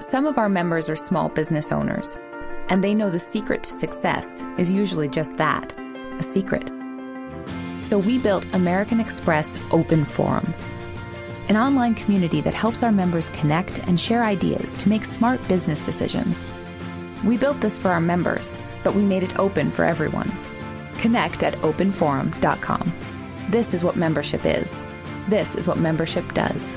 Some of our members are small business owners, and they know the secret to success is usually just that a secret. So we built American Express Open Forum, an online community that helps our members connect and share ideas to make smart business decisions. We built this for our members, but we made it open for everyone. Connect at openforum.com. This is what membership is. This is what membership does.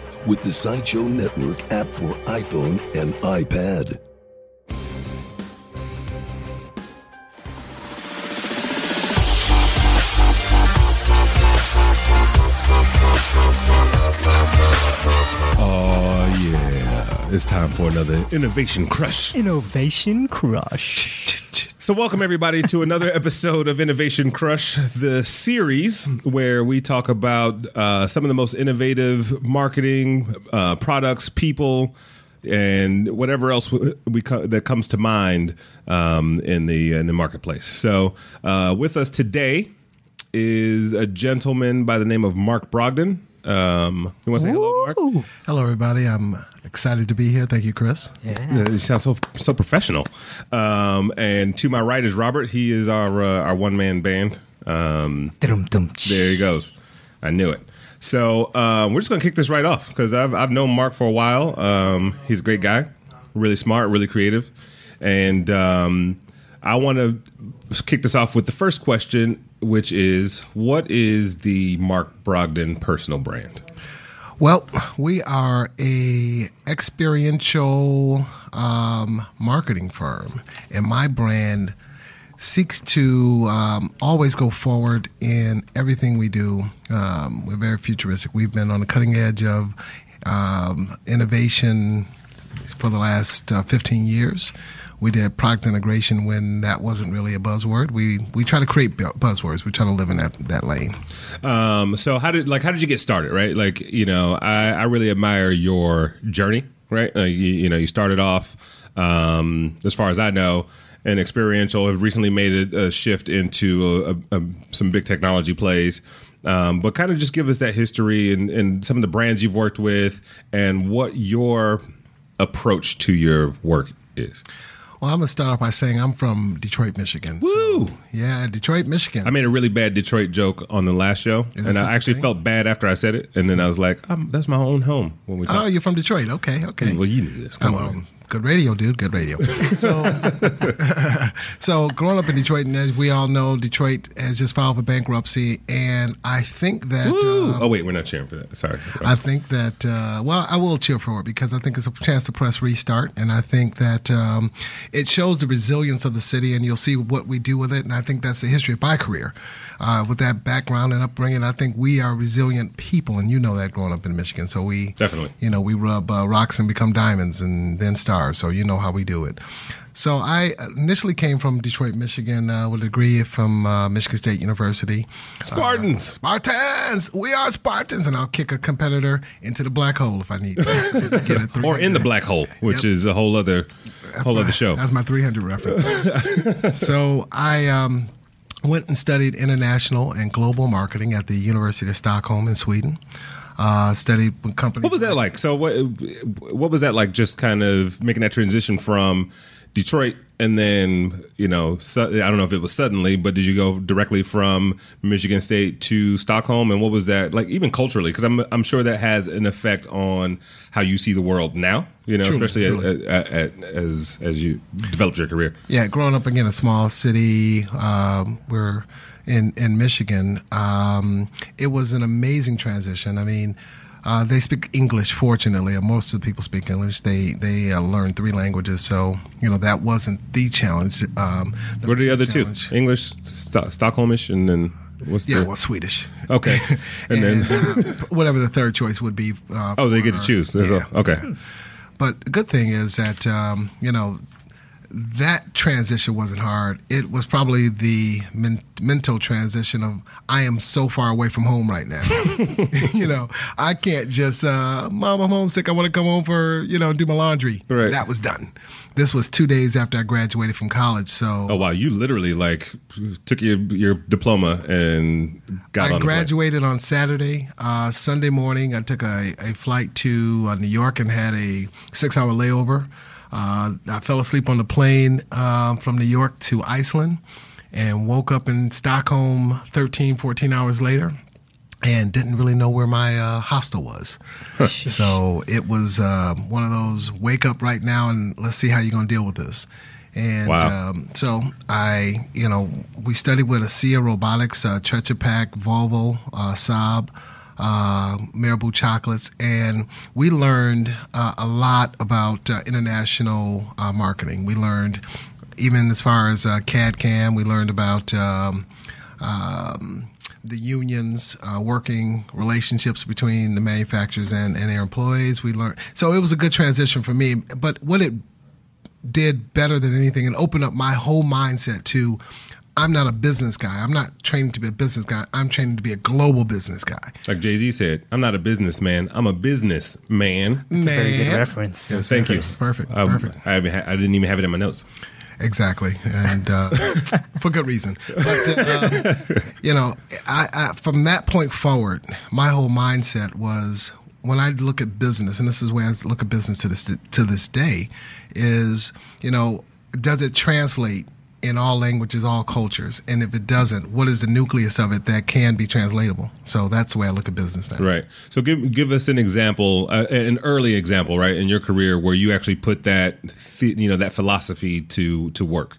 with the Sideshow Network app for iPhone and iPad. Oh, yeah. It's time for another Innovation Crush. Innovation Crush. So, welcome everybody to another episode of Innovation Crush, the series where we talk about uh, some of the most innovative marketing uh, products, people, and whatever else we, we co- that comes to mind um, in the in the marketplace. So, uh, with us today is a gentleman by the name of Mark Brogdon. Um, you want to say hello, Mark? Hello, everybody. I'm excited to be here. Thank you, Chris. Yeah, you sound so so professional. Um, and to my right is Robert. He is our uh, our one man band. Um, there he goes. I knew it. So um, we're just gonna kick this right off because I've I've known Mark for a while. Um, he's a great guy, really smart, really creative, and um, I want to kick this off with the first question, which is, what is the Mark Brogdon personal brand? Well, we are a experiential um, marketing firm, and my brand seeks to um, always go forward in everything we do. Um, we're very futuristic. We've been on the cutting edge of um, innovation for the last uh, 15 years. We did product integration when that wasn't really a buzzword. We we try to create buzzwords. We try to live in that that lane. Um, so how did like how did you get started? Right, like you know, I, I really admire your journey. Right, like, you, you know, you started off um, as far as I know, and experiential. Have recently made a, a shift into a, a, some big technology plays. Um, but kind of just give us that history and, and some of the brands you've worked with and what your approach to your work is. Well, I'm gonna start off by saying I'm from Detroit, Michigan. Woo! So, yeah, Detroit, Michigan. I made a really bad Detroit joke on the last show, Is and I actually felt bad after I said it, and then I was like, "That's my own home." When we talk. oh, talk. you're from Detroit. Okay, okay. well, you knew this. Come Oh, on. Good radio, dude. Good radio. So, so growing up in Detroit, and as we all know, Detroit has just filed for bankruptcy, and I think that. Um, oh wait, we're not cheering for that. Sorry. I think that uh, well, I will cheer for it because I think it's a chance to press restart, and I think that um, it shows the resilience of the city, and you'll see what we do with it. And I think that's the history of my career. Uh, with that background and upbringing, I think we are resilient people, and you know that growing up in Michigan. So we Definitely. you know, we rub uh, rocks and become diamonds, and then stars. So you know how we do it. So I initially came from Detroit, Michigan, uh, with a degree from uh, Michigan State University. Spartans. Spartans, we are Spartans, and I'll kick a competitor into the black hole if I need to. Get it or in the black hole, which Yep. is a whole other whole my, other show. That's my 300 reference. so I um, went and studied international and global marketing at the University of Stockholm in Sweden. Uh, studied companies. What was that like? So what what was that like? Just kind of making that transition from Detroit, and then you know, I don't know if it was suddenly, but did you go directly from Michigan State to Stockholm? And what was that like, even culturally? Because I'm I'm sure that has an effect on how you see the world now. You know, Truly, especially truly. At, at, at, as as you developed your career. Yeah, growing up again a small city, um, we're in in Michigan. Um, it was an amazing transition. I mean, uh, they speak English. Fortunately, most of the people speak English. They they uh, learn three languages, so you know that wasn't the challenge. Um, What are the other biggest two? English, Sto- Stockholmish, and then what's Yeah, the well, Swedish. okay, and, then uh, whatever the third choice would be. Uh, oh, they get to choose. There's a- yeah. okay, but the good thing is that um, you know that transition wasn't hard. It was probably the men- mental transition of I am so far away from home right now. you know, I can't just, uh, mom, I'm homesick. I want to come home for, you know, do my laundry. Right. That was done. This was two days after I graduated from college. So Oh wow, you literally like took your your diploma and got I on graduated on Saturday. Uh, Sunday morning, I took a, a flight to uh, New York and had a six hour layover. Uh, I fell asleep on the plane um, from New York to Iceland and woke up in Stockholm 13, 14 hours later and didn't really know where my uh, hostel was. so it was uh, one of those wake up right now and let's see how you're going to deal with this. And Wow. um, so I, you know, we studied with ASEA Robotics, uh, Tetra Pak, Volvo, uh, Saab, uh, Marabou Chocolates, and we learned uh, a lot about uh, international uh, marketing. We learned, even as far as uh, CAD CAM, we learned about. Um, um, the unions uh, working relationships between the manufacturers and, and their employees. We learned so it was a good transition for me. But what it did better than anything and opened up my whole mindset to I'm not a business guy. I'm not training to be a business guy. I'm training to be a global business guy. Like Jay Z said, I'm not a businessman. I'm a business man. It's a very good Man. reference. Thank you. It's perfect. Um, perfect. I, I didn't even have it in my notes. Exactly, and uh, for good reason. But uh, you know, I, I, from that point forward, my whole mindset was when I look at business, and this is where I look at business to this to this day, is you know, does it translate in all languages, all cultures? And if it doesn't, what is the nucleus of it that can be translatable? So that's the way I look at business now. Right. So give give us an example, uh, an early example, right, in your career where you actually put that, th- you know, that philosophy to to work.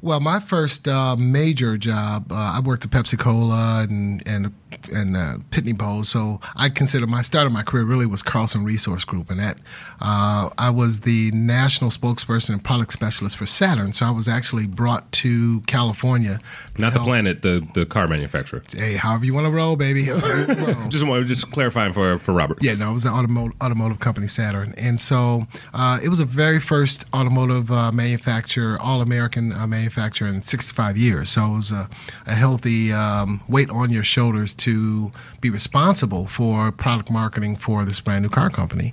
Well, my first uh, major job, uh, I worked at Pepsi Cola and and and uh, Pitney Bowes. So I consider my start of my career really was Carlson Resource Group, and that uh, I was the national spokesperson and product specialist for Saturn. So I was actually brought to California. to Not the help- planet, the the car manufacturer. Hey, however you want to roll, baby. However you wanna roll. Just want just clarifying for for Robert. Yeah, no, it was an automotive, automotive company, Saturn. And so uh, it was the very first automotive uh, manufacturer, all American uh, manufacturer in 65 years. So it was a, a healthy um, weight on your shoulders to be responsible for product marketing for this brand new car company.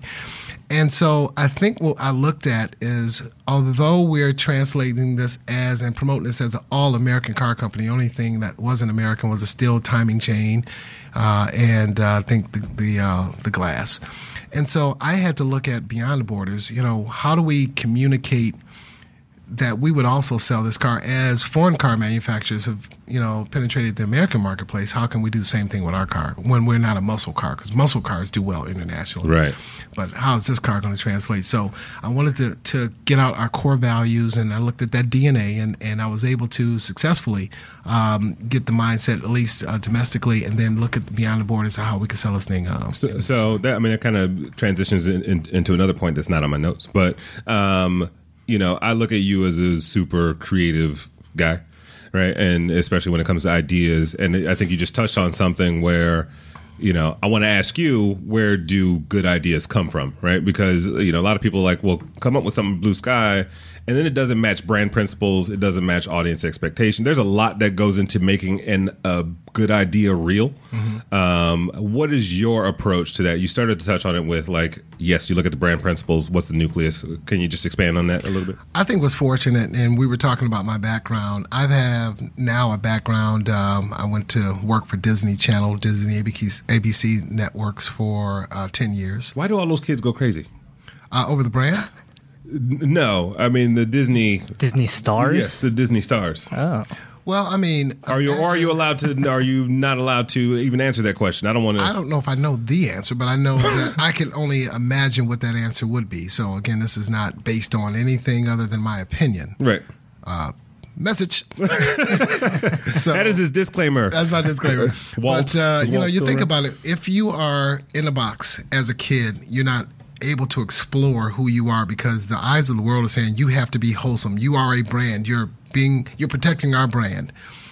And so I think what I looked at is although we're translating this as and promoting this as an all American car company, the only thing that wasn't American was a steel timing chain uh, and uh, I think the the, uh, the glass. And so I had to look at beyond the borders. You know, how do we communicate that we would also sell this car as foreign car manufacturers have you know penetrated the American marketplace? How can we do the same thing with our car when we're not a muscle car? Because muscle cars do well internationally, Right. But how is this car going to translate? So I wanted to to get out our core values, and I looked at that DNA, and and I was able to successfully um, get the mindset at least uh, domestically, and then look at beyond the borders of how we could sell this thing. Uh, So, so that I mean, it kind of transitions in, in, into another point that's not on my notes, but um, you know, I look at you as a super creative guy, right? And especially when it comes to ideas, and I think you just touched on something where. You know, I want to ask you, where do good ideas come from, right? Because you know, a lot of people like, well, come up with something blue sky, and then it doesn't match brand principles, it doesn't match audience expectation. There's a lot that goes into making an a good idea real. Um, what is your approach to that? You started to touch on it with like, yes, you look at the brand principles. What's the nucleus? Can you just expand on that a little bit? I think was fortunate, and we were talking about my background. I have now a background. Um, I went to work for Disney Channel, Disney ABC, ABC networks for uh, ten years. Why do all those kids go crazy? Uh, over the brand, No, I mean the Disney. Disney stars. Yes, the Disney stars. oh, well, I mean, Are you are you allowed to? Are you not allowed to even answer that question? I don't want to. I don't know if I know the answer, but I know that I can only imagine what that answer would be. So again, this is not based on anything other than my opinion. Right. Message. so That is his disclaimer. That's my disclaimer. Walt- but uh, is you know, you still think about it. If you are in a box as a kid, you're not able to explore who you are because the eyes of the world are saying you have to be wholesome. You are a brand. You're being. You're protecting our brand.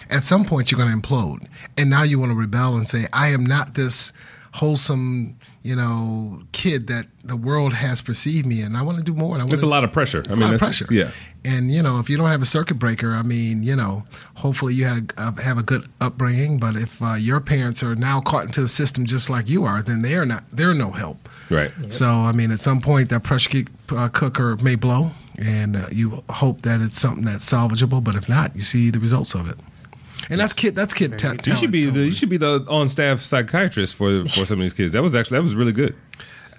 At some point, you're going to implode, and now you want to rebel and say, "I am not this wholesome." you know, kid that the world has perceived me, and I want to do more. And I want It's a lot of pressure. It's I a mean, lot of pressure. yeah. And you know, if you don't have a circuit breaker, I mean, you know, hopefully you had uh, have a good upbringing. But if uh, your parents are now caught into the system just like you are, then they are not. They're no help. Right. So I mean, at some point, that pressure uh, cooker may blow, and uh, you hope that it's something that's salvageable. But if not, you see the results of it. And that's kid. That's kid. Ta- You should be talent, the you should be the on staff psychiatrist for for some of these kids. That was actually that was really good.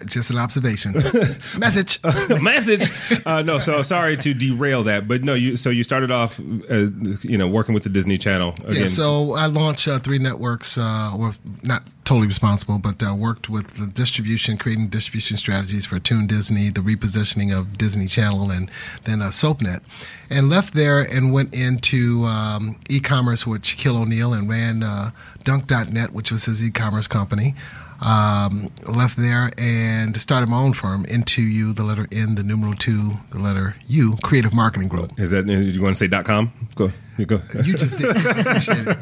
Just an observation. Message. Message. Uh, no, so sorry to derail that, but no, you so you started off, uh, you know, working with the Disney Channel again. Yeah, so I launched uh, three networks, uh, or not totally responsible, but uh, worked with the distribution, creating distribution strategies for Toon Disney, the repositioning of Disney Channel, and then uh, SoapNet. And left there and went into um, e commerce with Shaquille O'Neal and ran uh, Dunk.net, which was his e commerce company. Um, left there and started my own firm, Into You, the letter N, the numeral two, the letter U, Creative Marketing Group. Is that did you want to say dot com? Go, you go. You just did. I appreciate it.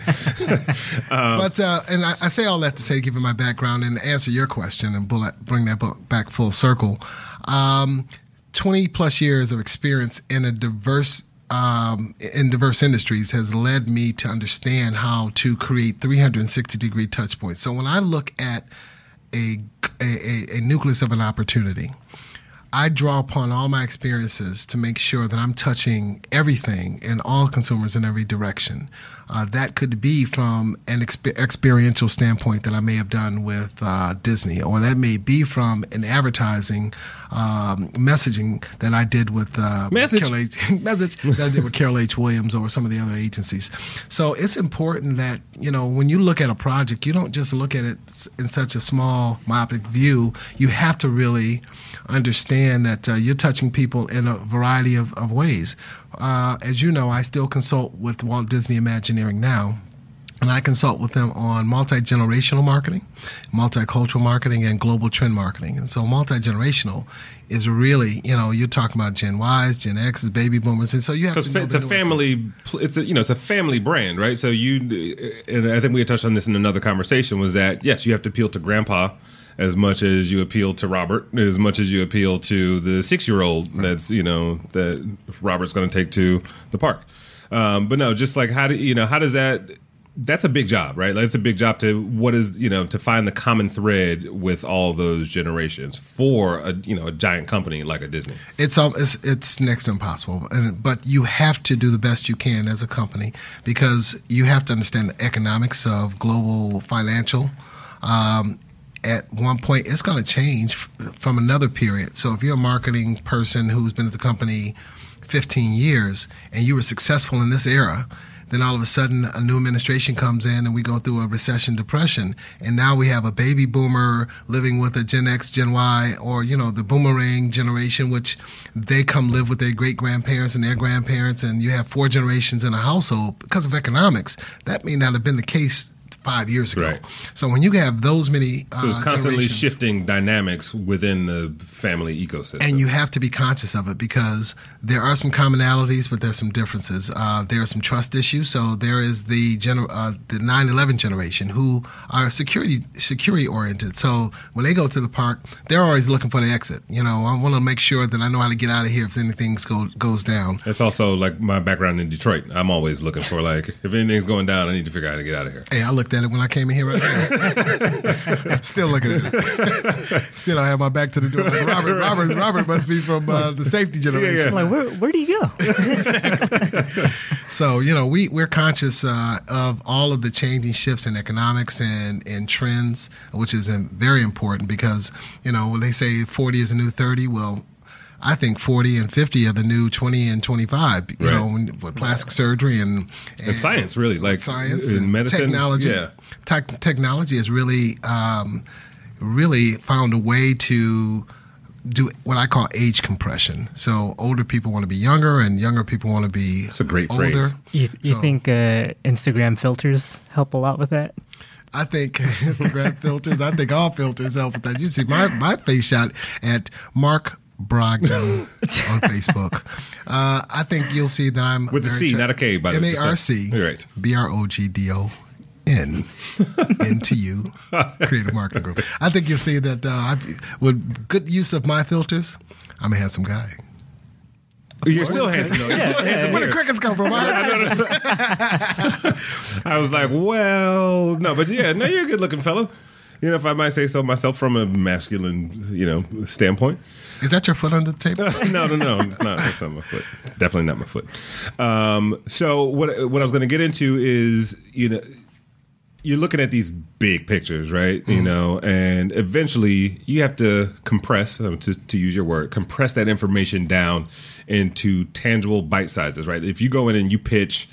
but uh, and I, I say all that to say, given my background and answer your question and bullet, bring that book back full circle. Um, Twenty plus years of experience in a diverse um, in diverse industries has led me to understand how to create 360 degree touch points. So when I look at a, a, a nucleus of an opportunity, I draw upon all my experiences to make sure that I'm touching everything and all consumers in every direction. Uh, that could be from an exp- experiential standpoint that I may have done with uh, Disney, or that may be from an advertising um, messaging that I did with uh, Message. Carol H- message that I did with Carol H. Williams or some of the other agencies. So it's important that you know when you look at a project, you don't just look at it in such a small myopic view. You have to really understand that uh, you're touching people in a variety of, of ways. Uh, as you know, I still consult with Walt Disney Imagineering now. And I consult with them on multi generational marketing, multicultural marketing, and global trend marketing. And so, multi generational is really, you know, you're talking about Gen Ys, Gen X's, baby boomers, and so you have to know it's the a family, it's a you know it's a family brand, right? So you, and I think we had touched on this in another conversation. Was that yes, you have to appeal to grandpa as much as you appeal to Robert, as much as you appeal to the six year old that's you know that Robert's going to take to the park. Um, but no, just like how do you know how does that? That's a big job, right? Like it's a big job to what is you know to find the common thread with all those generations for a you know a giant company like a Disney. It's um, it's it's next to impossible, and, but you have to do the best you can as a company because you have to understand the economics of global financial. Um, at one point, it's going to change from another period. So if you're a marketing person who's been at the company 15 years and you were successful in this era, then all of a sudden a new administration comes in and we go through a recession depression and now we have a baby boomer living with a gen x gen y or you know the boomerang generation which they come live with their great grandparents and their grandparents and you have four generations in a household because of economics that may not have been the case five years ago Right. so when you have those many uh, So it's constantly shifting dynamics within the family ecosystem. and you have to be conscious of it because there are some commonalities, but there's some differences. Uh, there are some trust issues. So there is the gener- uh, the 9/11 generation who are security security oriented. So when they go to the park, they're always looking for the exit. You know, I want to make sure that I know how to get out of here if anything go, goes down. It's also like my background in Detroit. I'm always looking for like if anything's going down, I need to figure out how to get out of here. Hey, I looked at it when I came in here. Right now. Still looking at it. Still, I have my back to the door. Like, Robert, Robert, Robert must be from uh, the safety generation. I'm like, where where do you go? So you know, we we're conscious uh, of all of the changing shifts in economics and and trends, which is um, very important because you know when they say forty is a new thirty, well. I think 40 and 50 are the new 20 and 25, you Right. know, when, with plastic surgery and, And science, really, like science in and medicine, technology. Yeah, Tech technology has really, um, really found a way to do what I call age compression. So older people want to be younger, and younger people want to be It's a great older. phrase. You, you So- think uh, Instagram filters help a lot with that? I think Instagram filters. I think all filters help with that. You see my my face shot at Mark Brogdon on Facebook. Uh, I think you'll see that I'm With a C, tra- not a K, by the way. M A R C You're right. B R O G D O N into you creative marketing group. I think you'll see that uh, I, with good use of my filters, I'm a handsome guy. You're still handsome though. You're still handsome. Where the crickets come from? I- I was like, well, no, but yeah, no, you're a good looking fellow. You know, if I might say so myself from a masculine, you know, standpoint. Is that your foot under the table? no, no, no, it's not. It's not my foot. It's definitely not my foot. Um, so what what I was going to get into is, you know, you're looking at these big pictures, right? You know, and eventually you have to compress, um, to, to use your word, compress that information down into tangible bite sizes, right? If you go in and you pitch.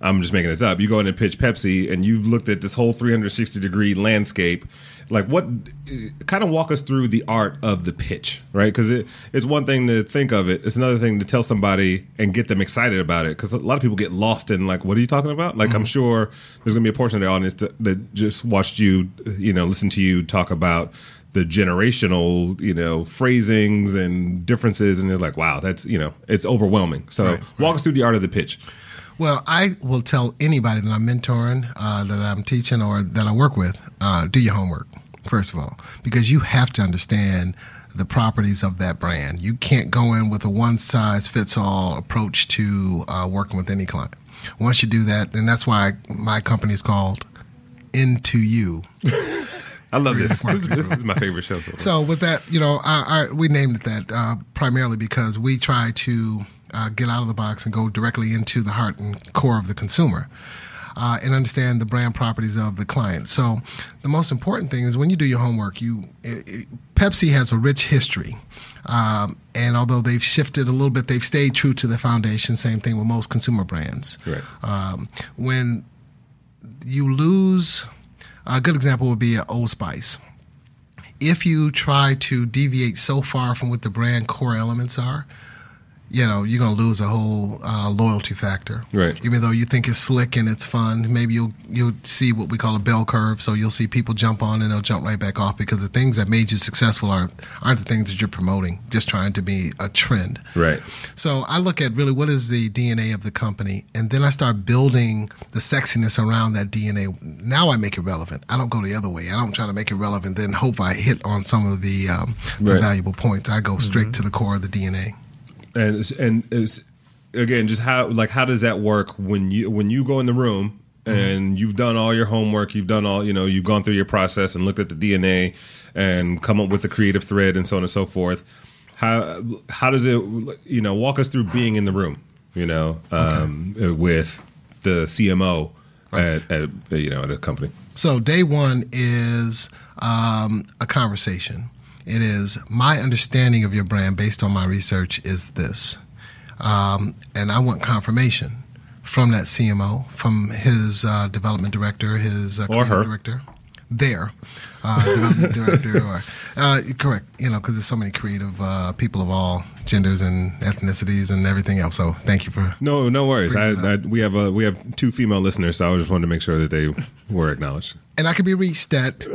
I'm just making this up. You go in and pitch Pepsi, and you've looked at this whole 360 degree landscape. Like, what kind of walk us through the art of the pitch, right? Because it, it's one thing to think of it, it's another thing to tell somebody and get them excited about it. Because a lot of people get lost in, like, what are you talking about? Like, I'm mm-hmm. sure there's going to be a portion of the audience that, that just watched you, you know, listen to you talk about the generational, you know, phrasings and differences, and it's like, wow, that's you know, it's overwhelming. So, Right, walk us through the art of the pitch. Well, I will tell anybody that I'm mentoring, uh, that I'm teaching, or that I work with, uh, do your homework, first of all, because you have to understand the properties of that brand. You can't go in with a one size fits all approach to uh, working with any client. Once you do that, and that's why my company is called Into You. I love this. This, is my favorite show. So. So with that, you know, I, I, we named it that uh, primarily because we try to uh, get out of the box and go directly into the heart and core of the consumer. Uh, and understand the brand properties of the client. So, the most important thing is when you do your homework. You, it, it, Pepsi has a rich history, um, and although they've shifted a little bit, they've stayed true to the foundation. Same thing with most consumer brands. Right. Um, when you lose, a good example would be Old Spice if you try to deviate so far from what the brand core elements are, you know, you're going to lose a whole uh, loyalty factor. Right. Even though you think it's slick and it's fun, maybe you'll you'll see what we call a bell curve. So you'll see people jump on and they'll jump right back off because the things that made you successful are aren't the things that you're promoting, just trying to be a trend. right. So I look at really what is the DNA of the company, and then I start building the sexiness around that DNA. Now I make it relevant. I don't go the other way. I don't try to make it relevant, then hope I hit on some of the, um, the Right. valuable points. I go straight to the core of the DNA. And it's- and is again just how like how does that work when you when you go in the room and you've done all your homework you've done all you know you've gone through your process and looked at the dna and come up with the creative thread and so on and so forth how how does it you know walk us through being in the room you know um, with the cmo at, at you know at a company? So day one is um, a conversation. It is my understanding of your brand based on my research is this, um, and I want confirmation from that CMO, from his uh, development director, his uh, Or creative her. director, there, uh, development director, or uh, correct, you know, because there's so many creative uh, people of all genders and ethnicities and everything else. So thank you for no no worries I, I, we have a we have two female listeners so i just wanted to make sure that they were acknowledged and I can be reached at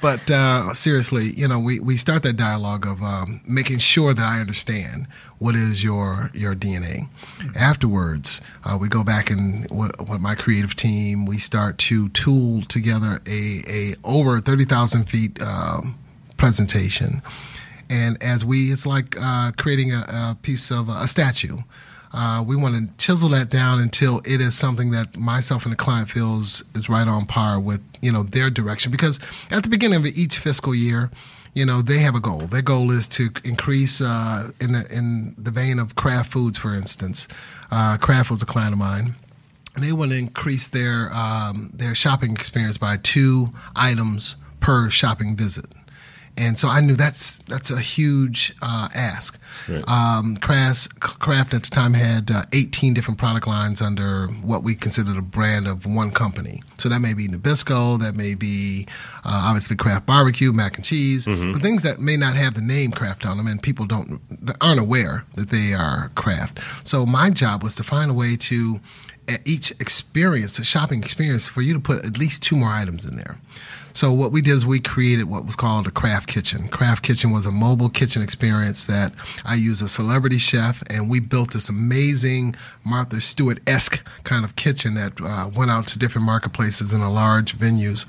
but uh, seriously, you know, we, we start that dialogue of um, making sure that I understand what is your your DNA. Afterwards, uh, we go back and with my creative team, we start to tool together a, a over thirty thousand feet um, presentation. And as we, it's like uh, creating a, a piece of a statue. Uh, we want to chisel that down until it is something that myself and the client feels is right on par with you know their direction. Because at the beginning of each fiscal year, you know they have a goal. Their goal is to increase uh, in the in the vein of Kraft Foods, for instance. Uh, Kraft Foods a client of mine and they want to increase their um, their shopping experience by two items per shopping visit. And so I knew that's that's a huge uh, ask. Right. Um, Kraft, Kraft at the time had uh, 18 different product lines under what we considered a brand of one company. So that may be Nabisco, that may be uh, obviously Kraft barbecue, mac and cheese, but things that may not have the name Kraft on them, and people don't aren't aware that they are Kraft. So my job was to find a way to at each experience, a shopping experience, for you to put at least two more items in there. So what we did is we created what was called a Kraft kitchen. Kraft kitchen was a mobile kitchen experience that I used a celebrity chef, and we built this amazing Martha Stewart esque kind of kitchen that uh, went out to different marketplaces in a large venues,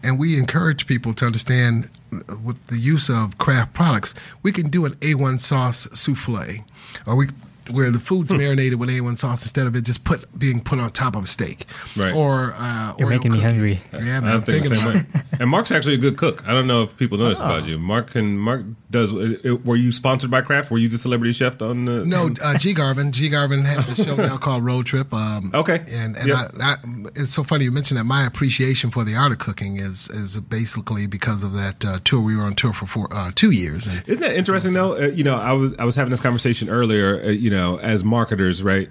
and we encourage people to understand uh, with the use of Kraft products, we can do an A1 sauce souffle, or we where the food's marinated with A1 sauce instead of it just put being put on top of a steak. Right. Or uh, You're Oreo making me hungry. Yeah, man, I I'm think the thinking same about way. it. And Mark's actually a good cook. I don't know if people know this Oh. about you. Mark can Mark does. it- Were you sponsored by Kraft? Were you the celebrity chef on the? No, uh, G Garvin. G Garvin has a show now called Road Trip. Um, Okay. and and Yep. I, I, it's so funny you mentioned that. My appreciation for the art of cooking is is basically because of that uh, tour. We were on tour for four, uh, two years, and Isn't that interesting though? Uh, you know, I was I was having this conversation earlier. Uh, you know, as marketers, right?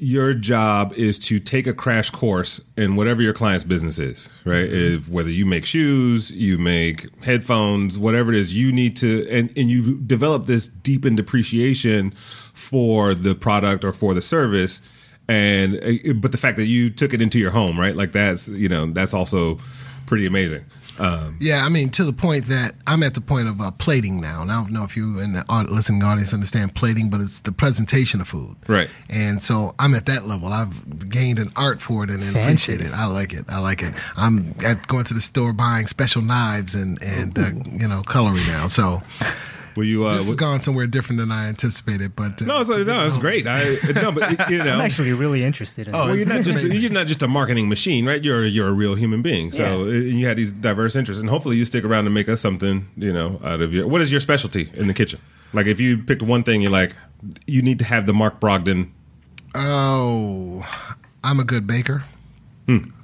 Your job is to take a crash course in whatever your client's business is, right? If, whether you make shoes, you make headphones, whatever it is, you need to, and, and you develop this deepened appreciation for the product or for the service. And, uh, but the fact that you took it into your home, right? Like that's, you know, that's also pretty amazing. Um, Yeah, I mean, to the point that I'm at the point of uh, plating now. And I don't know if you in the au- listening audience understand plating, but it's the presentation of food. Right. And so I'm at that level. I've gained an art for it and, and Fancy. appreciate it. I like it. I like it. I'm at going to the store buying special knives and and uh, you know coloring now. So will you? Uh, this has gone somewhere different than I anticipated. But uh, No, it's, no, it's great. I no, but you know, I'm actually really interested in Oh, this. you're not just you're not just a marketing machine, right? You're you're a real human being. So Yeah. uh, you had these diverse interests, and hopefully you stick around and make us something, you know, out of your. What is your specialty in the kitchen? Like, if you picked one thing, you're like, you need to have the Mark Brogdon. Oh, I'm a good baker.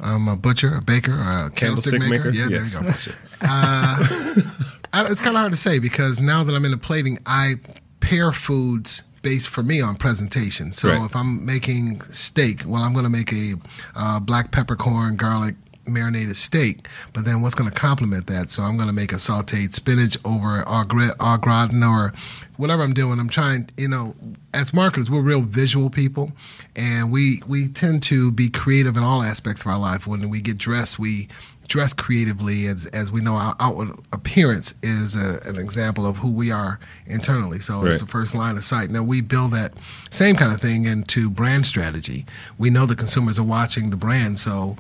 I'm a butcher, a baker, a candlestick, Hmm. Candlestick maker. maker? Yeah, Yes. there you go. Uh, I, it's kind of hard to say because now that I'm into plating, I pair foods based for me on presentation. So Right. if I'm making steak, well, I'm going to make a uh, black peppercorn garlic marinated steak. But then what's going to complement that? So I'm going to make a sautéed spinach over au gratin or whatever I'm doing. I'm trying, you know, as marketers, we're real visual people, and we we tend to be creative in all aspects of our life. When we get dressed, we dress creatively as, as we know our outward appearance is a, an example of who we are internally so Right. it's the first line of sight now we build that same kind of thing into brand strategy we know the consumers are watching the brand so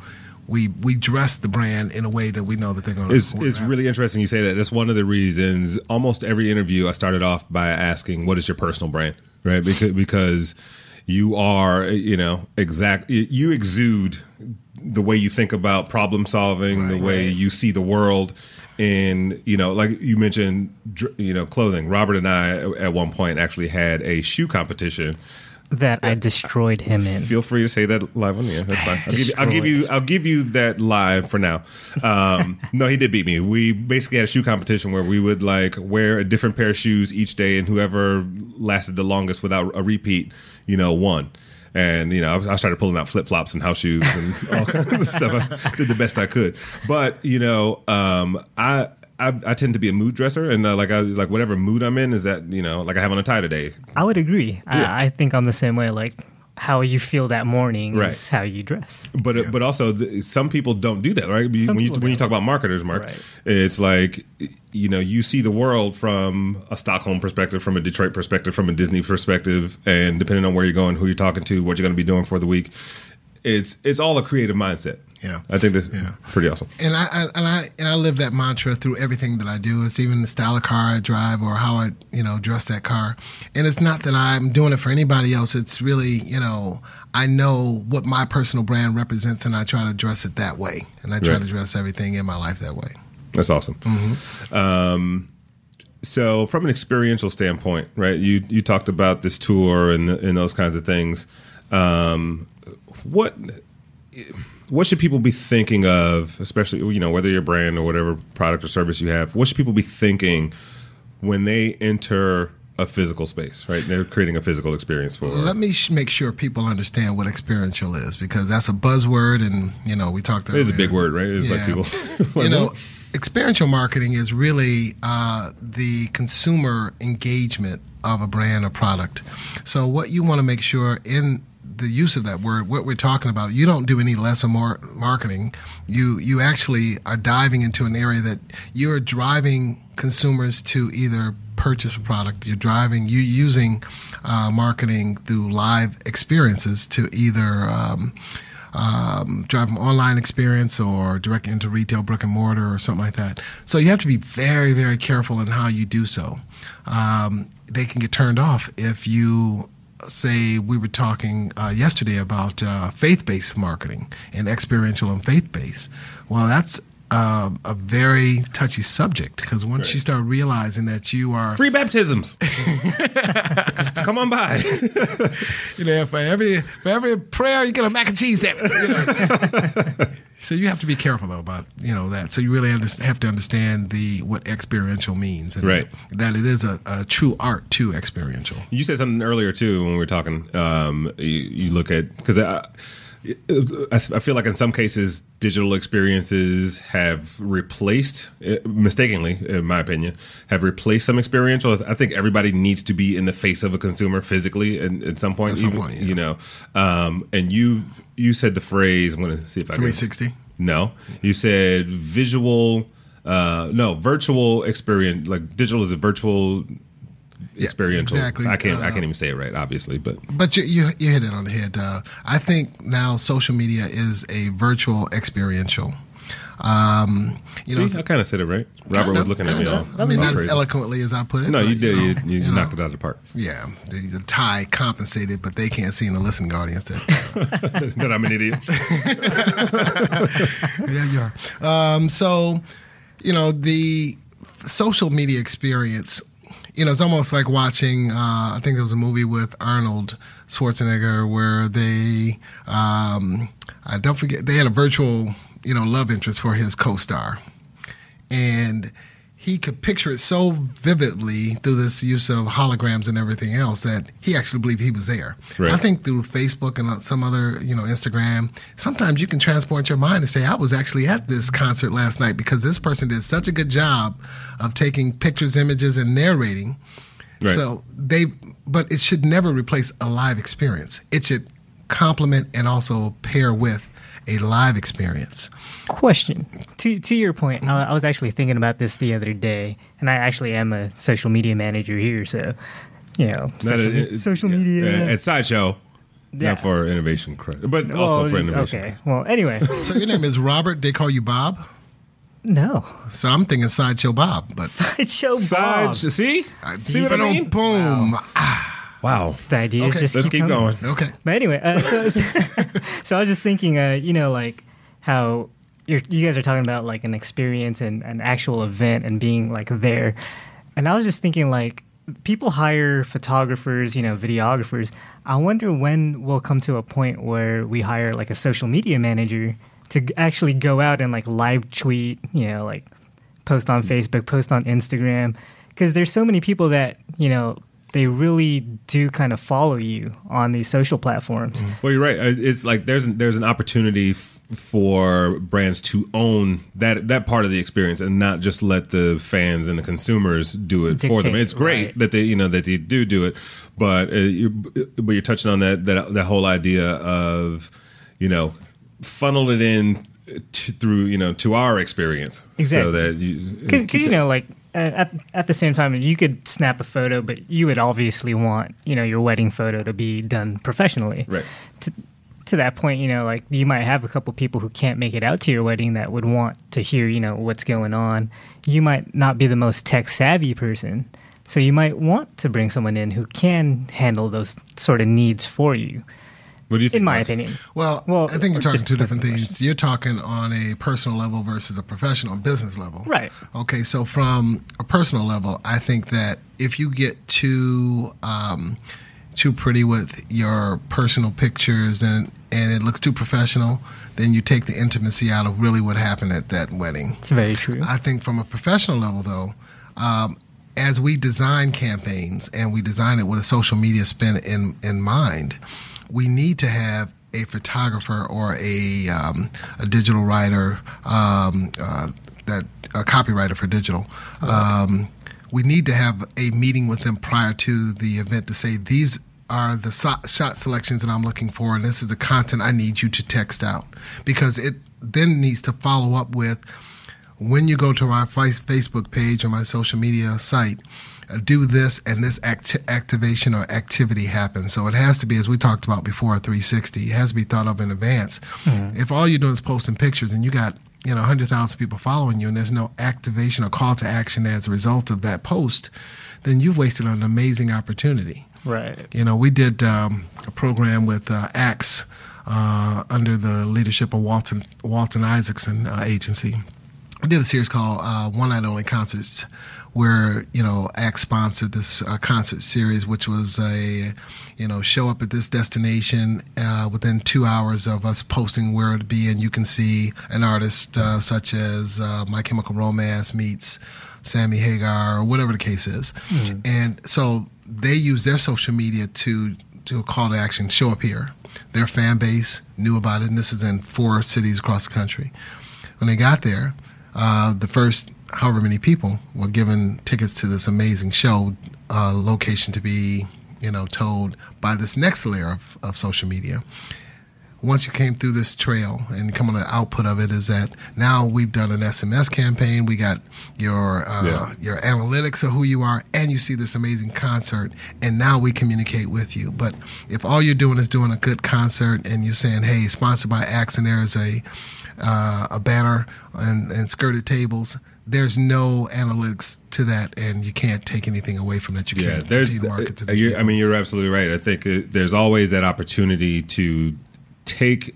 we we dress the brand in a way that we know that they're going to It's, it's really interesting you say that. That's one of the reasons. Almost every interview, I started off by asking, "What is your personal brand?" Right? Because because you are, you know, exact. You exude the way you think about problem solving, the Right. way you see the world. And you know, like you mentioned, you know, clothing. Robert and I, at one point, actually had a shoe competition. that I destroyed him in. Feel free to say that live on the air. That's fine. I'll give, you, I'll give you. I'll give you that live for now. Um, no, he did beat me. We basically had a shoe competition where we would like wear a different pair of shoes each day, and whoever lasted the longest without a repeat, you know, won. And you know, I, I started pulling out flip flops and house shoes and all kinds of stuff. I did the best I could, but you know, um, I. I, I tend to be a mood dresser, and uh, like I like whatever mood I'm in is that you know like I have on a tie today. I would agree. Yeah. I, I think I'm the same way. Like how you feel that morning Right. is how you dress. But uh, but also th- some people don't do that, right? Some when you when you don't. talk about marketers, Mark, Right. it's like you know you see the world from a Stockholm perspective, from a Detroit perspective, from a Disney perspective, and depending on where you're going, who you're talking to, what you're going to be doing for the week, it's it's all a creative mindset. Yeah. I think that's Yeah. pretty awesome. and I, I and I and I live that mantra through everything that I do. It's even the style of car I drive or how I you know dress that car. And it's not that I'm doing it for anybody else. It's really you know I know what my personal brand represents, and I try to dress it that way. And I try Right. to dress everything in my life that way. That's awesome. Um, so, from an experiential standpoint, right? You you talked about this tour and and those kinds of things. Um, what what should people be thinking of, especially you know whether your brand or whatever product or service you have? What should people be thinking when they enter a physical space? Right, they're creating a physical experience for. Let me sh- make sure people understand what experiential is because that's a buzzword, and you know we talked. About it. It is a big word, right? It's like Yeah. people. you know, experiential marketing is really uh, the consumer engagement of a brand or product. So, what you want to make sure in the use of that word, what we're talking about, you don't do any less or more marketing. You you actually are diving into an area that you're driving consumers to either purchase a product. You're driving you using uh, marketing through live experiences to either. Um, um, drive an online experience or direct into retail brick and mortar or something like that. So you have to be very, very careful in how you do so. Um, they can get turned off if you say we were talking uh, yesterday about uh, faith-based marketing and experiential and faith-based. Well, that's uh, a very touchy subject because once Right. you start realizing that you are, Free baptisms. Just come on by. you know, for every for every prayer you get a mac and cheese sandwich. you know. so you have to be careful though about you know that. So you really have to understand the what experiential means, and Right. That it is a, a true art to experiential. You said something earlier too when we were talking. Um, you, you look at because I, feel like in some cases digital experiences have replaced, eh, mistakenly, in my opinion, have replaced some experiential. I think everybody needs to be in the face of a consumer physically at, at some point. At some even- point, yeah. you know. Um, and you you said the phrase. I'm going to see if I can 360? No, you said visual. Uh, no, virtual experience. Like digital is a virtual Yeah, experiential. exactly. I can't. I Uh, can't even say it right, obviously, but But you, you you hit it on the head. Uh, I think now social media is a virtual experiential. Um, you see, know, I kind of said it right. Robert was Kinda, looking at me all. I mean, not as eloquently as I put it. No, but, you did. know, You, you, you know, knocked it out of the park. Yeah, the, the tie compensated, but they can't see in the listening audience that. that I'm an idiot. yeah, you are. Um, so, you know, the social media experience, you know, it's almost like watching, uh, I think there was a movie with Arnold Schwarzenegger where they, um, I don't forget, they had a virtual, you know, love interest for his co star. And he could picture it so vividly through this use of holograms and everything else that he actually believed he was there. Right. I think through Facebook and uh, some other, you know, Instagram, sometimes you can transport your mind and say, I was actually at this concert last night because this person did such a good job of taking pictures, images, and narrating. Right. So they, but it should never replace a live experience. It should complement and also pair with a live experience. Question to to your point, I, I was actually thinking about this the other day, and I actually am a social media manager here, so you know, social, a- me- social media. Uh, at sideshow, Yeah. not for Innovation Crush, but also for innovation. Okay. Well, anyway, So your name is Robert. They call you Bob. no. So I'm thinking Sideshow Bob, but Sideshow Side, Bob. see, see what I mean? boom. Wow. The ideas Okay. just Let's keep coming. going. Okay. But anyway, uh, so, so, so I was just thinking, uh, you know, like how you're, you guys are talking about like an experience and an actual event and being like there. And I was just thinking, like, people hire photographers, you know, videographers. I wonder when we'll come to a point where we hire like a social media manager to actually go out and like live tweet, you know, like post on Facebook, post on Instagram. Because there's so many people that, you know, they really do kind of follow you on these social platforms. Well, you're right. Uh, It's like there's an, there's an opportunity f- for brands to own that that part of the experience and not just let the fans and the consumers do it for them. It's great right. that they you know that they do do it, but uh, you, but you're touching on that that that whole idea of you know funnel it in to, through you know to our experience so that you Because you know, like at at the same time, you could snap a photo, but you would obviously want you know your wedding photo to be done professionally. Right. To, to that point, you know, like you might have a couple people who can't make it out to your wedding that would want to hear, you know, what's going on. You might not be the most tech savvy person, so you might want to bring someone in who can handle those sort of needs for you. What do you think In my Mark? opinion. Well, Well, I think you're talking two different personal things. You're talking on a personal level versus a professional business level. Right. Okay, so from a personal level, I think that if you get too um, too pretty with your personal pictures and and it looks too professional, then you take the intimacy out of really what happened at that wedding. It's very true. I think from a professional level, though, um, as we design campaigns and we design it with a social media spin in, in mind, we need to have a photographer or a, um, a digital writer, um, uh, that a copywriter for digital. Um, we need to have a meeting with them prior to the event to say these are the so- shot selections that I'm looking for, and this is the content I need you to text out because it then needs to follow up with when you go to my Facebook page or my social media site. Do this and this act- activation or activity happens. So it has to be, as we talked about before, 360. It has to be thought of in advance. Mm-hmm. If all you're doing is posting pictures and you got you know 100,000 people following you and there's no activation or call to action as a result of that post, then you've wasted an amazing opportunity. Right. You know, we did um, a program with uh, Axe uh, under the leadership of Walton Walton Isaacson uh, agency. We did a series called uh, One Night Only Concerts where you know Axe sponsored this uh, concert series, which was a you know show up at this destination uh, within two hours of us posting where to be, and you can see an artist uh, such as uh, My Chemical Romance meets Sammy Hagar or whatever the case is, mm-hmm. and so they use their social media to do a call to action, show up here. Their fan base knew about it, and this is in four cities across the country. When they got there, uh, the first however many people were given tickets to this amazing show uh, location to be you know told by this next layer of, of social media once you came through this trail and come on the output of it is that now we've done an SMS campaign. We got your uh, yeah. your analytics of who you are, and you see this amazing concert, and now we communicate with you. But if all you're doing is doing a good concert, and you're saying, "Hey, sponsored by Axe," and there is a uh, a banner and, and skirted tables there's no analytics to that, and you can't take anything away from that. You yeah, can't there's. Market to these I mean, you're absolutely right. I think it, there's always that opportunity to take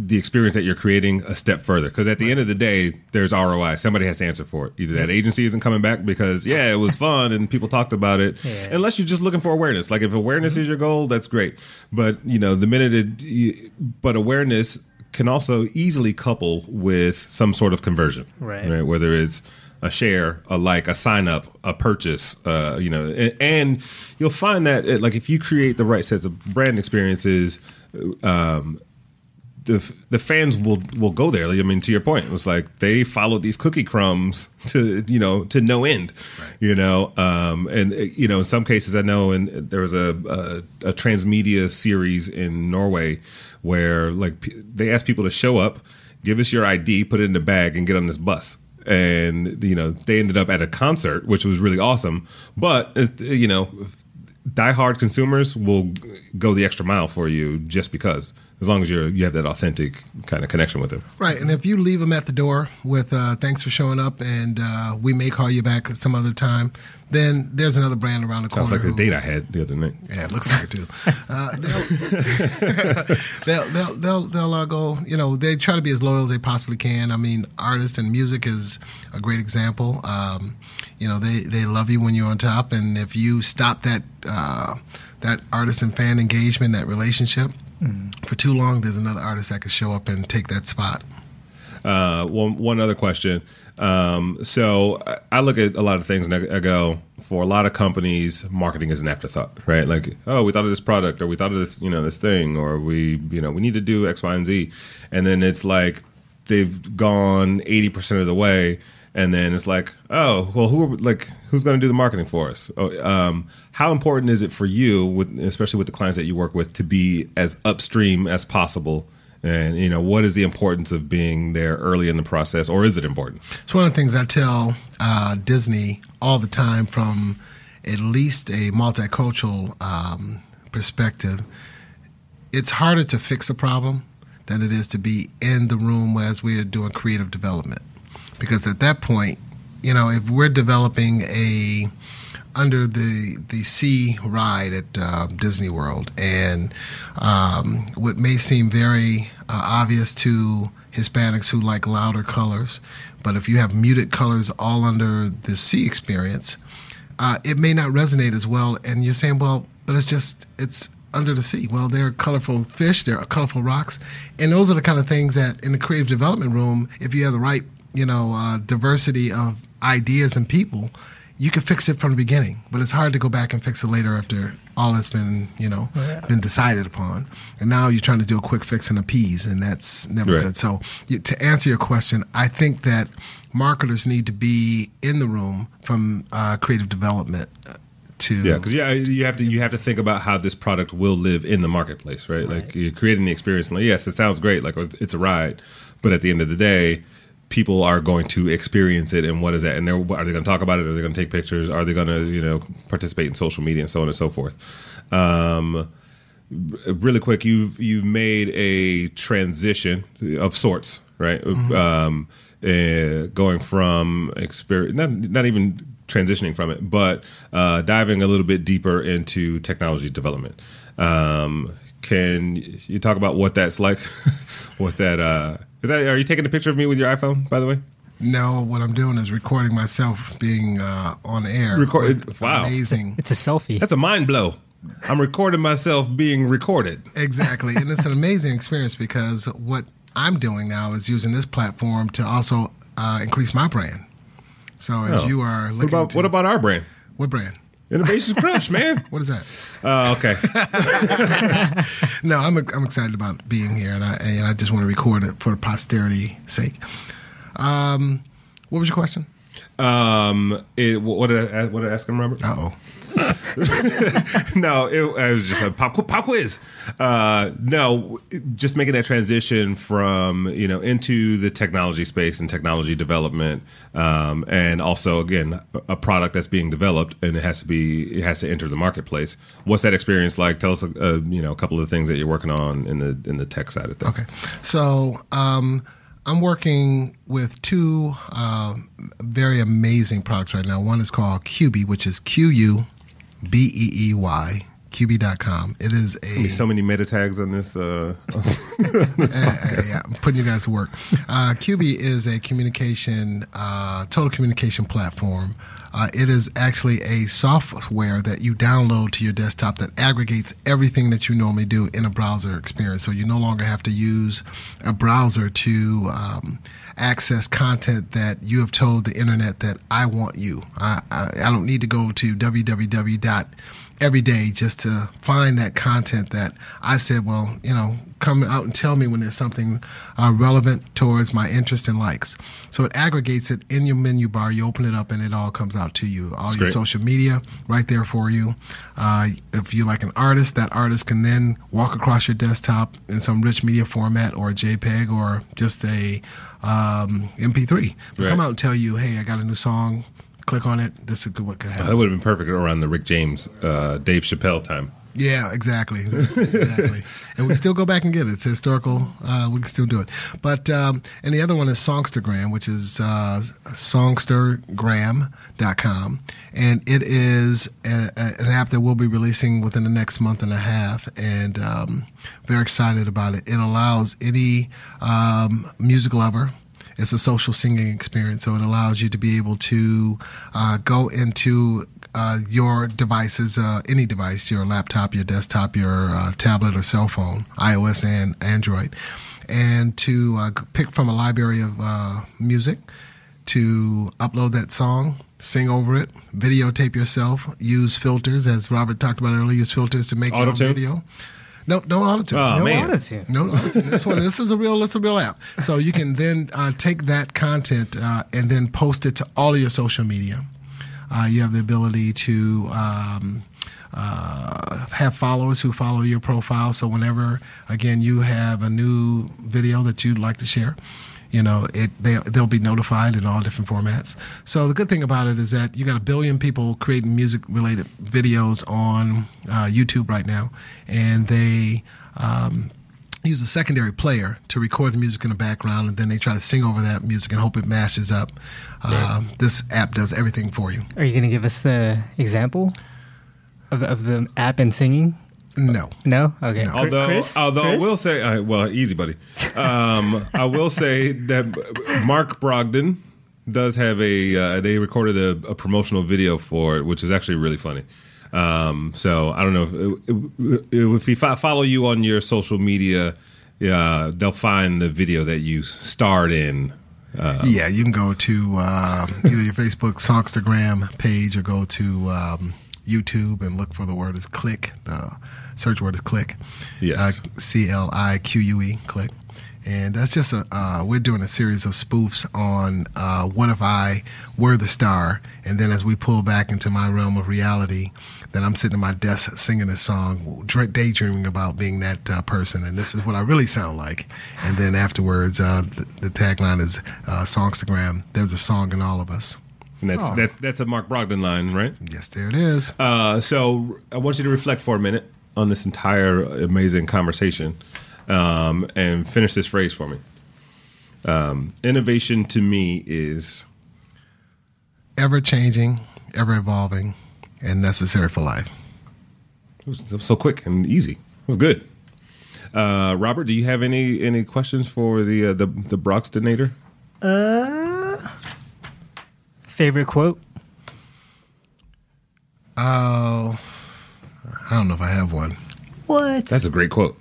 the experience that you're creating a step further because at the right. end of the day there's roi somebody has to answer for it either that agency isn't coming back because yeah it was fun and people talked about it yeah. unless you're just looking for awareness like if awareness mm-hmm. is your goal that's great but you know the minute it but awareness can also easily couple with some sort of conversion, right? right? Whether it's a share, a like, a sign up, a purchase, uh, you know, and, and, you'll find that it, like if you create the right sets of brand experiences, um, the the fans will will go there. I mean, to your point, it's like they followed these cookie crumbs to you know to no end, right. you know. Um, and you know, in some cases, I know, and there was a, a, a transmedia series in Norway where like they ask people to show up, give us your ID, put it in the bag, and get on this bus. And you know they ended up at a concert, which was really awesome. But uh, you know, diehard consumers will go the extra mile for you just because as long as you're you have that authentic kind of connection with them. Right, and if you leave them at the door with uh, "Thanks for showing up," and uh, we may call you back some other time, then there's another brand around the Sounds corner. Sounds like the date I had the other night. Yeah, it looks like it too. Uh, they'll, they'll, they'll, they'll, they'll uh, go. You know, they try to be as loyal as they possibly can. I mean, artists and music is a great example. Um, you know, they they love you when you're on top, and if you stop that uh, that artist and fan engagement, that relationship Mm. For too long, there's another artist that could show up and take that spot. Uh, one one other question. Um, so I look at a lot of things and I go, for a lot of companies, marketing is an afterthought, right? Like, oh, we thought of this product, or we thought of this, you know, this thing, or we, you know, we need to do X, Y, and Z, and then it's like they've gone eighty percent of the way, and then it's like, oh, well, who are like who's going to do the marketing for us? Oh, um, how important is it for you, with, especially with the clients that you work with, to be as upstream as possible? And you know, what is the importance of being there early in the process, or is it important? It's one of the things I tell uh, Disney all the time, from at least a multicultural um, perspective. It's harder to fix a problem than it is to be in the room as we are doing creative development because at that point, you know, if we're developing a under the the sea ride at uh, Disney World, and um, what may seem very uh, obvious to Hispanics who like louder colors, but if you have muted colors all under the sea experience, uh, it may not resonate as well. And you're saying, well, but it's just it's under the sea. Well, there are colorful fish, there are colorful rocks, and those are the kind of things that in the creative development room, if you have the right you know uh, diversity of ideas and people, you can fix it from the beginning. But it's hard to go back and fix it later after all that's been you know yeah. been decided upon. And now you're trying to do a quick fix and appease, and that's never right. good. So to answer your question, I think that marketers need to be in the room from uh, creative development to Yeah, because yeah, you have to you have to think about how this product will live in the marketplace, right? Like you're creating the experience. And like, yes, it sounds great, like it's a ride, but at the end of the day, people are going to experience it. And what is that? And they're, are they going to talk about it? Are they going to take pictures? Are they going to you know participate in social media and so on and so forth? Um, really quick, you've you've made a transition of sorts, right? Um, uh, going from experience, not not even transitioning from it, but uh, diving a little bit deeper into technology development. Um, can you talk about what that's like? what that uh, is that? Are you taking a picture of me with your iPhone, by the way? no, what I'm doing is recording myself being uh, on air. Record- with wow. Amazing. It's a selfie. That's a mind blow. I'm recording myself being recorded. Exactly. and it's an amazing experience because what I'm doing now is using this platform to also uh, increase my brand. So as Oh. you are What about to, what about our brand? what brand? Innovation Crush, man. What is that? Oh, okay. No, I'm I'm excited about being here, and I and I just want to record it for posterity's sake. Um, what was your question? Um, it, what did I, what did I ask him, Robert? Uh oh. no, it, it was just a pop pop quiz. Uh, no, just making that transition from you know into the technology space and technology development, um, and also again a product that's being developed and it has to be it has to enter the marketplace. What's that experience like? Tell us, uh, you know, a couple of the things that you're working on in the in the tech side of things. Okay. So um, I'm working with two um, very amazing products right now. One is called Qubeey, which is Q U B E E Y. Qubeey.com. It is a be so many meta tags on this. Uh, Uh, yeah, I'm putting you guys to work. Uh, QB is a communication, uh, total communication platform. Uh, it is actually a software that you download to your desktop that aggregates everything that you normally do in a browser experience. So you no longer have to use a browser to um, access content that you have told the internet that I want you. I, I, I don't need to go to www every day just to find that content that I said, well, you know, come out and tell me when there's something uh, relevant towards my interest and likes. So it aggregates it in your menu bar. You open it up and it all comes out to you. All your great. social media right there for you. Uh, if you like an artist, that artist can then walk across your desktop in some rich media format or a JPEG or just a um, MP3. But Right. Come out and tell you, hey, I got a new song. Click on it. This is what could happen. that would have been perfect around the Rick James, uh, Dave Chappelle time. Yeah, exactly, exactly. and we still go back and get it. It's historical. Uh, we can still do it. But um, and the other one is Songstagram, which is uh, songstagram.com, and it is a, a, an app that we'll be releasing within the next month and a half, and um, very excited about it. It allows any um, music lover it's a social singing experience, so it allows you to be able to uh, go into uh, your devices, uh, any device, your laptop, your desktop, your uh, tablet or cell phone, iOS and Android, and to uh, pick from a library of uh, music, to upload that song, sing over it, videotape yourself, use filters, as Robert talked about earlier, use filters to make your own video. No, no auto-tune. Oh, no man. autotune. No, no, this one, this is a real, this is a real app. So you can then uh, take that content uh, and then post it to all of your social media. Uh, you have the ability to um, uh, have followers who follow your profile. So whenever, again, you have a new video that you'd like to share, you know, it they they'll be notified in all different formats. So the good thing about it is that you got a billion people creating music related videos on uh, YouTube right now, and they. Um, use a secondary player to record the music in the background, and then they try to sing over that music and hope it matches up. Um, this app does everything for you. Are you going to give us an example of, of the app and singing? No. No? Okay. Chri- Although, Chris? although I Chris? will say, uh, well, easy, buddy. Um, I will say that Mark Brogdon does have a. Uh, they recorded a, a promotional video for it, which is actually really funny. Um, so I don't know if, if we fo- follow you on your social media, uh, they'll find the video that you starred in. yeah, you can go to uh, either your Facebook Songstagram page or go to um, YouTube and look for the word is click. The search word is click. Yes. C L I Q U E, click. And that's just a, uh, we're doing a series of spoofs on uh, what if I were the star? And then as we pull back into my realm of reality, then I'm sitting at my desk singing this song, daydreaming about being that uh, person. And this is what I really sound like. And then afterwards, uh, the, the tagline is uh, Songstagram, there's a song in all of us. And that's, that's, that's a Mark Brogdon line, right? Yes, there it is. Uh, so I want you to reflect for a minute on this entire amazing conversation um, and finish this phrase for me. Um, innovation to me is ever changing, ever evolving, and necessary for life. it was, it was so quick and easy. It was good. Uh, Robert, do you have any any questions for the uh, the the Broxtonator? Favorite quote? Oh, I don't know if I have one. What? That's a great quote.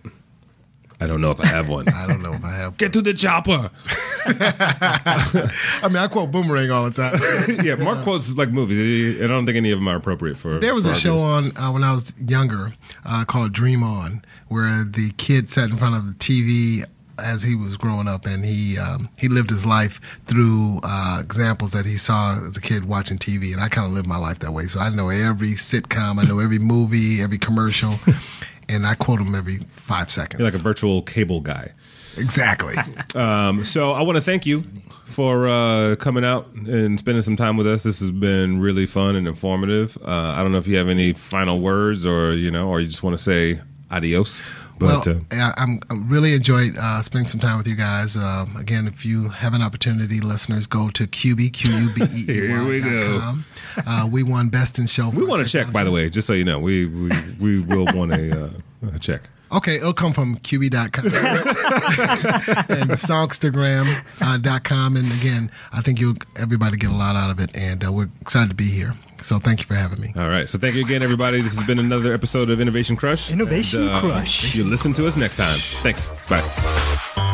I don't know if I have one. I don't know if I have. Get to the chopper. I mean, I quote Boomerang all the time. yeah, Mark quotes like movies. I don't think any of them are appropriate for. There was for a show viewers. on uh, when I was younger uh, called Dream On, where the kid sat in front of the TV as he was growing up, and he um, he lived his life through uh, examples that he saw as a kid watching TV, and I kind of lived my life that way. So I know every sitcom, I know every movie, every commercial, and I quote them every five seconds. You're like a virtual cable guy. exactly. Um, so I want to thank you for uh, coming out and spending some time with us. This has been really fun and informative. Uh, I don't know if you have any final words, or you know, or you just want to say adios. But well, uh, I, I'm really enjoyed uh, spending some time with you guys. Um, again, if you have an opportunity, listeners, go to Qubeey Q U B E Here we go. Uh, we won Best in Show. we want to check, by the way, just so you know, we we, we will want a, uh, a check. Okay, it'll come from Qubeey.com and Songstagram uh. And again, I think you'll everybody get a lot out of it, and uh, we're excited to be here. So thank you for having me. All right. So thank you again, everybody. This has been another episode of Innovation Crush. Innovation And, uh, Crush. You listen to us next time. Thanks. Bye.